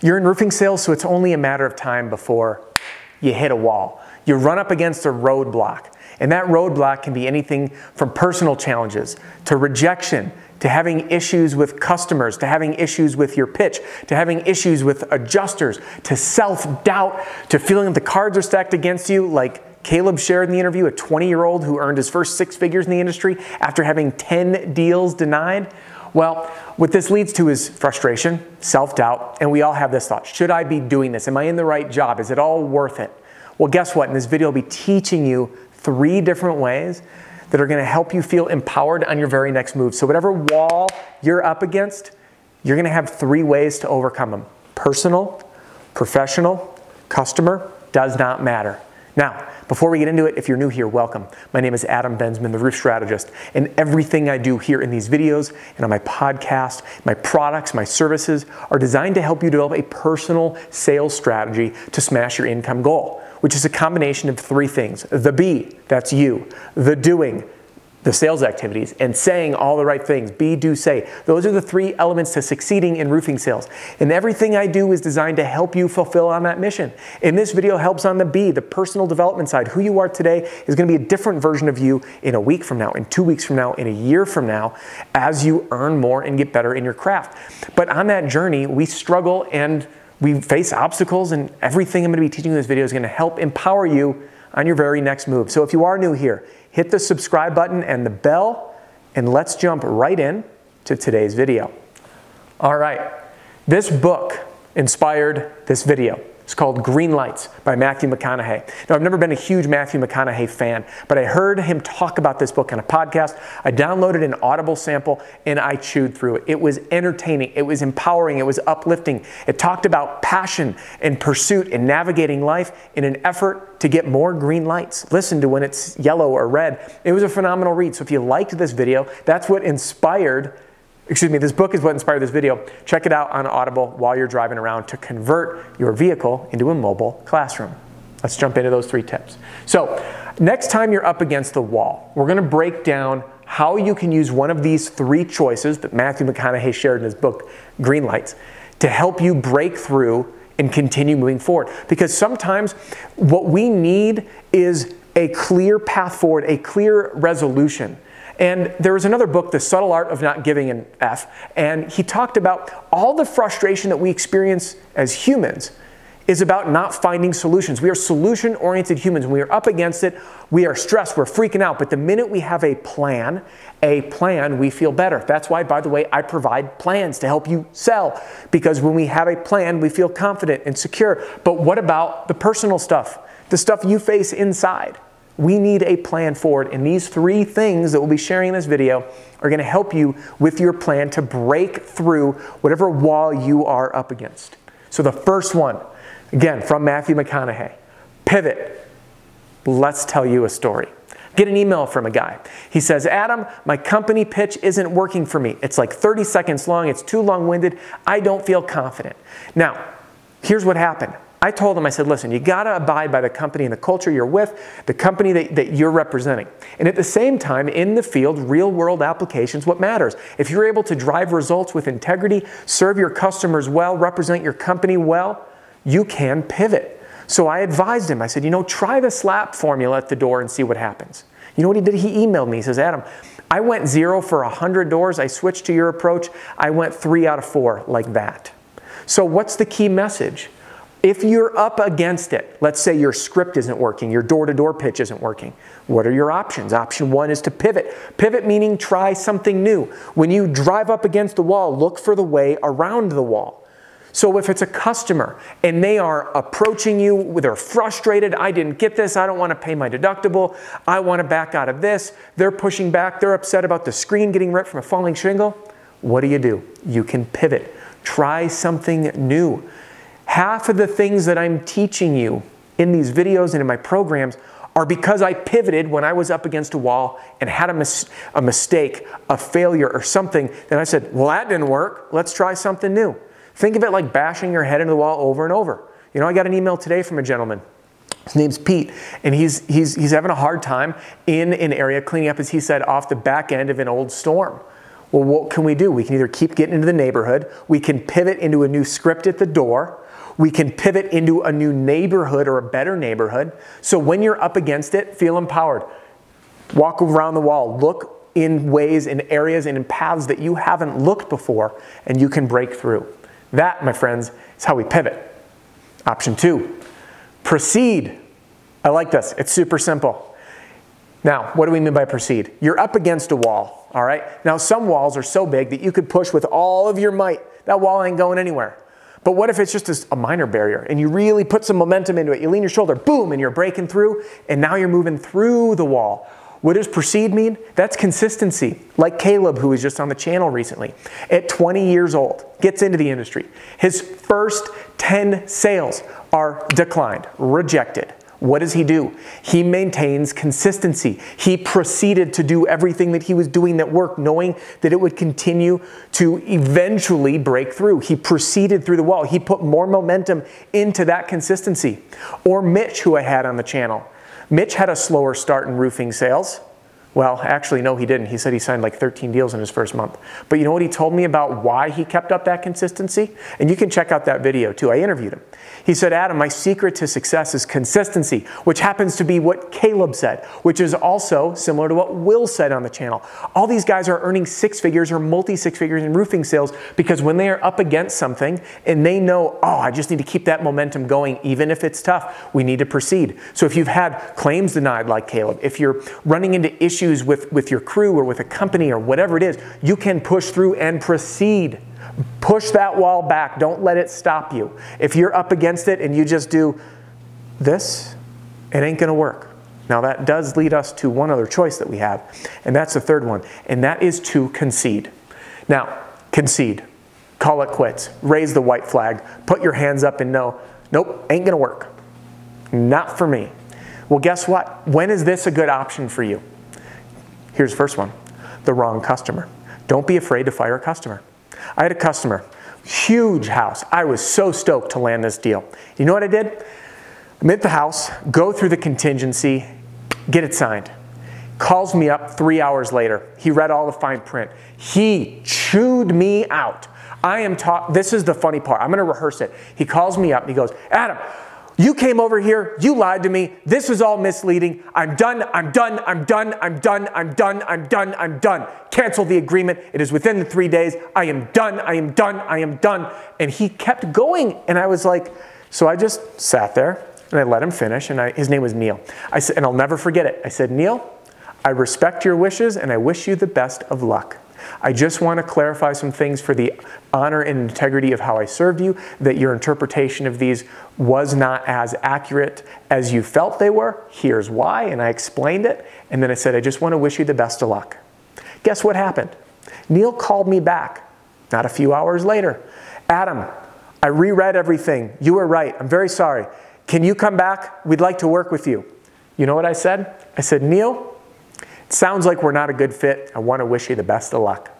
You're in roofing sales, so it's only a matter of time before you hit a wall. You run up against a roadblock, and that roadblock can be anything from personal challenges to rejection to having issues with customers, to having issues with your pitch, to having issues with adjusters, to self doubt, to feeling that the cards are stacked against you, like Caleb shared in the interview, a 20 year old who earned his first six figures in the industry after having 10 deals denied. Well, what this leads to is frustration, self doubt, and we all have this thought Should I be doing this? Am I in the right job? Is it all worth it? Well, guess what? In this video, I'll be teaching you three different ways that are going to help you feel empowered on your very next move. So, whatever wall you're up against, you're going to have three ways to overcome them personal, professional, customer, does not matter. Now, before we get into it, if you're new here, welcome. My name is Adam Bensman, the roof strategist, and everything I do here in these videos and on my podcast, my products, my services are designed to help you develop a personal sales strategy to smash your income goal, which is a combination of three things the B, that's you, the doing, the sales activities and saying all the right things. Be, do, say. Those are the three elements to succeeding in roofing sales. And everything I do is designed to help you fulfill on that mission. And this video helps on the B, the personal development side. Who you are today is going to be a different version of you in a week from now, in two weeks from now, in a year from now, as you earn more and get better in your craft. But on that journey, we struggle and we face obstacles, and everything I'm going to be teaching in this video is going to help empower you on your very next move. So if you are new here, hit the subscribe button and the bell, and let's jump right in to today's video. All right, this book inspired this video. It's called Green Lights by Matthew McConaughey. Now, I've never been a huge Matthew McConaughey fan, but I heard him talk about this book on a podcast. I downloaded an Audible sample and I chewed through it. It was entertaining, it was empowering, it was uplifting. It talked about passion and pursuit and navigating life in an effort to get more green lights. Listen to when it's yellow or red. It was a phenomenal read. So if you liked this video, that's what inspired excuse me, this book is what inspired this video. Check it out on Audible while you're driving around to convert your vehicle into a mobile classroom. Let's jump into those three tips. So, next time you're up against the wall, we're going to break down how you can use one of these three choices that Matthew McConaughey shared in his book, Green Lights, to help you break through and continue moving forward. Because sometimes what we need is a clear path forward, a clear resolution. And there was another book, The Subtle Art of Not Giving an F, and he talked about all the frustration that we experience as humans is about not finding solutions. We are solution oriented humans. When we are up against it, we are stressed, we're freaking out. But the minute we have a plan, a plan, we feel better. That's why, by the way, I provide plans to help you sell. Because when we have a plan, we feel confident and secure. But what about the personal stuff? The stuff you face inside? We need a plan forward, and these three things that we'll be sharing in this video are going to help you with your plan to break through whatever wall you are up against. So, the first one, again, from Matthew McConaughey pivot. Let's tell you a story. Get an email from a guy. He says, Adam, my company pitch isn't working for me. It's like 30 seconds long, it's too long winded. I don't feel confident. Now, here's what happened I told them, I said, listen, you got to abide by the company and the culture you're with, the company that, that you're representing. And at the same time, in the field, real world applications, what matters. If you're able to drive results with integrity, serve your customers well, represent your company well, you can pivot. So I advised him, I said, you know, try the SLAP formula at the door and see what happens. You know what he did? He emailed me. He says, Adam, I went zero for 100 doors. I switched to your approach. I went three out of four like that. So, what's the key message? If you're up against it, let's say your script isn't working, your door to door pitch isn't working, what are your options? Option one is to pivot. Pivot meaning try something new. When you drive up against the wall, look for the way around the wall. So if it's a customer and they are approaching you, they're frustrated, I didn't get this, I don't want to pay my deductible, I want to back out of this, they're pushing back, they're upset about the screen getting ripped from a falling shingle, what do you do? You can pivot. Try something new. Half of the things that I'm teaching you in these videos and in my programs are because I pivoted when I was up against a wall and had a, mis- a mistake, a failure, or something. Then I said, Well, that didn't work. Let's try something new. Think of it like bashing your head into the wall over and over. You know, I got an email today from a gentleman. His name's Pete, and he's, he's, he's having a hard time in an area cleaning up, as he said, off the back end of an old storm. Well, what can we do? We can either keep getting into the neighborhood, we can pivot into a new script at the door, we can pivot into a new neighborhood or a better neighborhood. So when you're up against it, feel empowered. Walk around the wall, look in ways, in areas, and in paths that you haven't looked before, and you can break through. That, my friends, is how we pivot. Option two, proceed. I like this, it's super simple. Now, what do we mean by proceed? You're up against a wall, all right? Now, some walls are so big that you could push with all of your might. That wall ain't going anywhere. But what if it's just a minor barrier and you really put some momentum into it? You lean your shoulder, boom, and you're breaking through, and now you're moving through the wall. What does proceed mean? That's consistency. Like Caleb, who was just on the channel recently, at 20 years old, gets into the industry. His first 10 sales are declined, rejected. What does he do? He maintains consistency. He proceeded to do everything that he was doing that worked, knowing that it would continue to eventually break through. He proceeded through the wall. He put more momentum into that consistency. Or Mitch, who I had on the channel. Mitch had a slower start in roofing sales. Well, actually, no, he didn't. He said he signed like 13 deals in his first month. But you know what he told me about why he kept up that consistency? And you can check out that video too. I interviewed him. He said, Adam, my secret to success is consistency, which happens to be what Caleb said, which is also similar to what Will said on the channel. All these guys are earning six figures or multi six figures in roofing sales because when they are up against something and they know, oh, I just need to keep that momentum going, even if it's tough, we need to proceed. So if you've had claims denied like Caleb, if you're running into issues with, with your crew or with a company or whatever it is, you can push through and proceed. Push that wall back. Don't let it stop you. If you're up against it and you just do this, it ain't going to work. Now, that does lead us to one other choice that we have, and that's the third one, and that is to concede. Now, concede. Call it quits. Raise the white flag. Put your hands up and know, nope, ain't going to work. Not for me. Well, guess what? When is this a good option for you? Here's the first one the wrong customer. Don't be afraid to fire a customer. I had a customer, huge house. I was so stoked to land this deal. You know what I did? I'm at the house, go through the contingency, get it signed. Calls me up three hours later. He read all the fine print. He chewed me out. I am taught, this is the funny part. I'm going to rehearse it. He calls me up and he goes, Adam, you came over here, you lied to me. This was all misleading. I'm done, I'm done, I'm done, I'm done, I'm done, I'm done, I'm done. Cancel the agreement. It is within the three days. I am done, I am done, I am done. And he kept going. And I was like, so I just sat there and I let him finish. And I, his name was Neil. I said, and I'll never forget it. I said, Neil, I respect your wishes and I wish you the best of luck. I just want to clarify some things for the honor and integrity of how I served you, that your interpretation of these was not as accurate as you felt they were. Here's why. And I explained it. And then I said, I just want to wish you the best of luck. Guess what happened? Neil called me back, not a few hours later. Adam, I reread everything. You were right. I'm very sorry. Can you come back? We'd like to work with you. You know what I said? I said, Neil, sounds like we're not a good fit. I want to wish you the best of luck.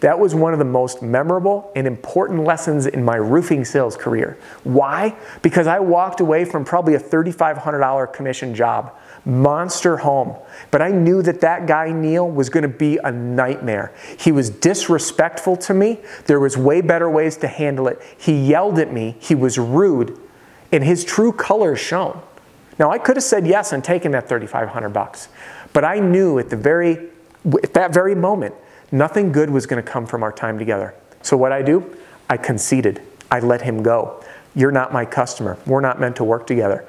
That was one of the most memorable and important lessons in my roofing sales career. Why? Because I walked away from probably a $3,500 commission job, monster home. But I knew that that guy, Neil, was going to be a nightmare. He was disrespectful to me. There was way better ways to handle it. He yelled at me. He was rude. And his true colors shone. Now, I could have said yes and taken that 3,500 bucks. But I knew at the very at that very moment, nothing good was going to come from our time together. So what I do? I conceded. I let him go. You're not my customer. We're not meant to work together.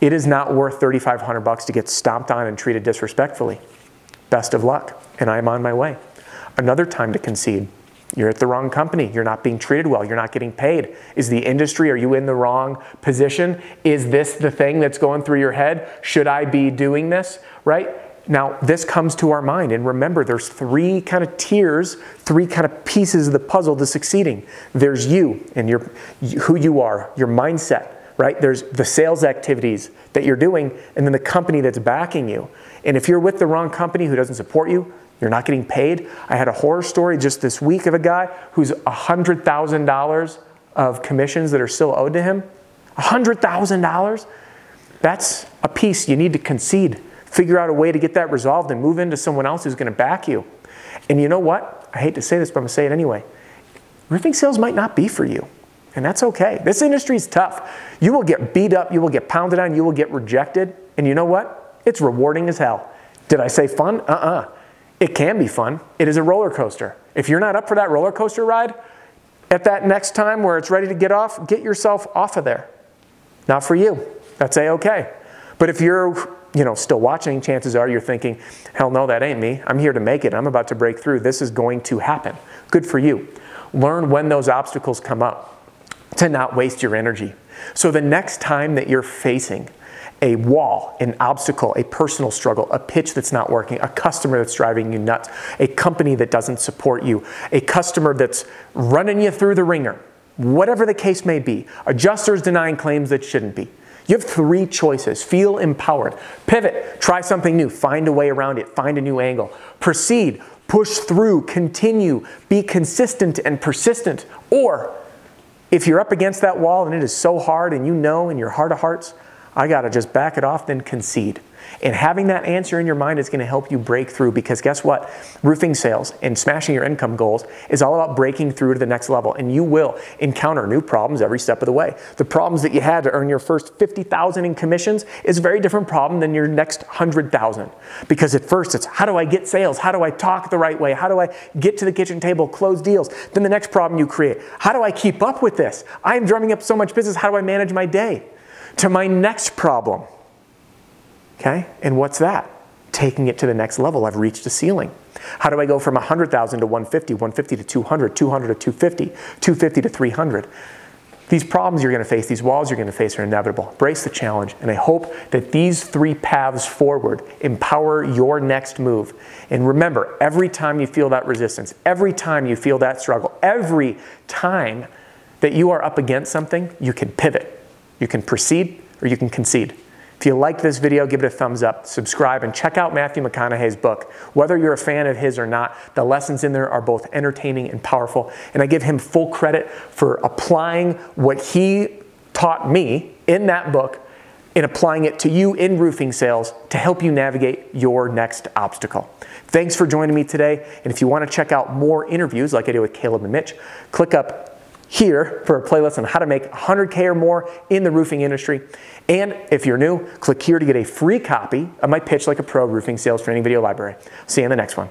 It is not worth 3500 bucks to get stomped on and treated disrespectfully. Best of luck, and I'm on my way. Another time to concede. You're at the wrong company. You're not being treated well. You're not getting paid. Is the industry, are you in the wrong position? Is this the thing that's going through your head? Should I be doing this? Right? Now, this comes to our mind. And remember, there's three kind of tiers, three kind of pieces of the puzzle to succeeding. There's you and your, who you are, your mindset, right? There's the sales activities that you're doing, and then the company that's backing you. And if you're with the wrong company who doesn't support you, you're not getting paid. I had a horror story just this week of a guy who's $100,000 of commissions that are still owed to him. $100,000? That's a piece you need to concede. Figure out a way to get that resolved and move into someone else who's going to back you. And you know what? I hate to say this, but I'm going to say it anyway. Roofing sales might not be for you. And that's okay. This industry is tough. You will get beat up, you will get pounded on, you will get rejected. And you know what? It's rewarding as hell. Did I say fun? Uh uh-uh. uh it can be fun. It is a roller coaster. If you're not up for that roller coaster ride, at that next time where it's ready to get off, get yourself off of there. Not for you. That's a okay. But if you're, you know, still watching, chances are you're thinking, hell no, that ain't me. I'm here to make it. I'm about to break through. This is going to happen. Good for you. Learn when those obstacles come up to not waste your energy. So the next time that you're facing a wall, an obstacle, a personal struggle, a pitch that's not working, a customer that's driving you nuts, a company that doesn't support you, a customer that's running you through the ringer, whatever the case may be, adjusters denying claims that shouldn't be. You have three choices. Feel empowered. Pivot, try something new, find a way around it, find a new angle. Proceed, push through, continue, be consistent and persistent. Or if you're up against that wall and it is so hard and you know in your heart of hearts, I got to just back it off, then concede. And having that answer in your mind is going to help you break through because guess what? Roofing sales and smashing your income goals is all about breaking through to the next level. And you will encounter new problems every step of the way. The problems that you had to earn your first 50,000 in commissions is a very different problem than your next 100,000. Because at first it's how do I get sales? How do I talk the right way? How do I get to the kitchen table, close deals? Then the next problem you create, how do I keep up with this? I'm drumming up so much business. How do I manage my day? to my next problem. Okay? And what's that? Taking it to the next level. I've reached a ceiling. How do I go from 100,000 to 150, 150 to 200, 200 to 250, 250 to 300? These problems you're going to face, these walls you're going to face are inevitable. Brace the challenge, and I hope that these three paths forward empower your next move. And remember, every time you feel that resistance, every time you feel that struggle, every time that you are up against something, you can pivot you can proceed or you can concede. If you like this video, give it a thumbs up, subscribe, and check out Matthew McConaughey's book. Whether you're a fan of his or not, the lessons in there are both entertaining and powerful. And I give him full credit for applying what he taught me in that book and applying it to you in roofing sales to help you navigate your next obstacle. Thanks for joining me today. And if you want to check out more interviews like I did with Caleb and Mitch, click up here for a playlist on how to make 100K or more in the roofing industry. And if you're new, click here to get a free copy of my Pitch Like a Pro roofing sales training video library. See you in the next one.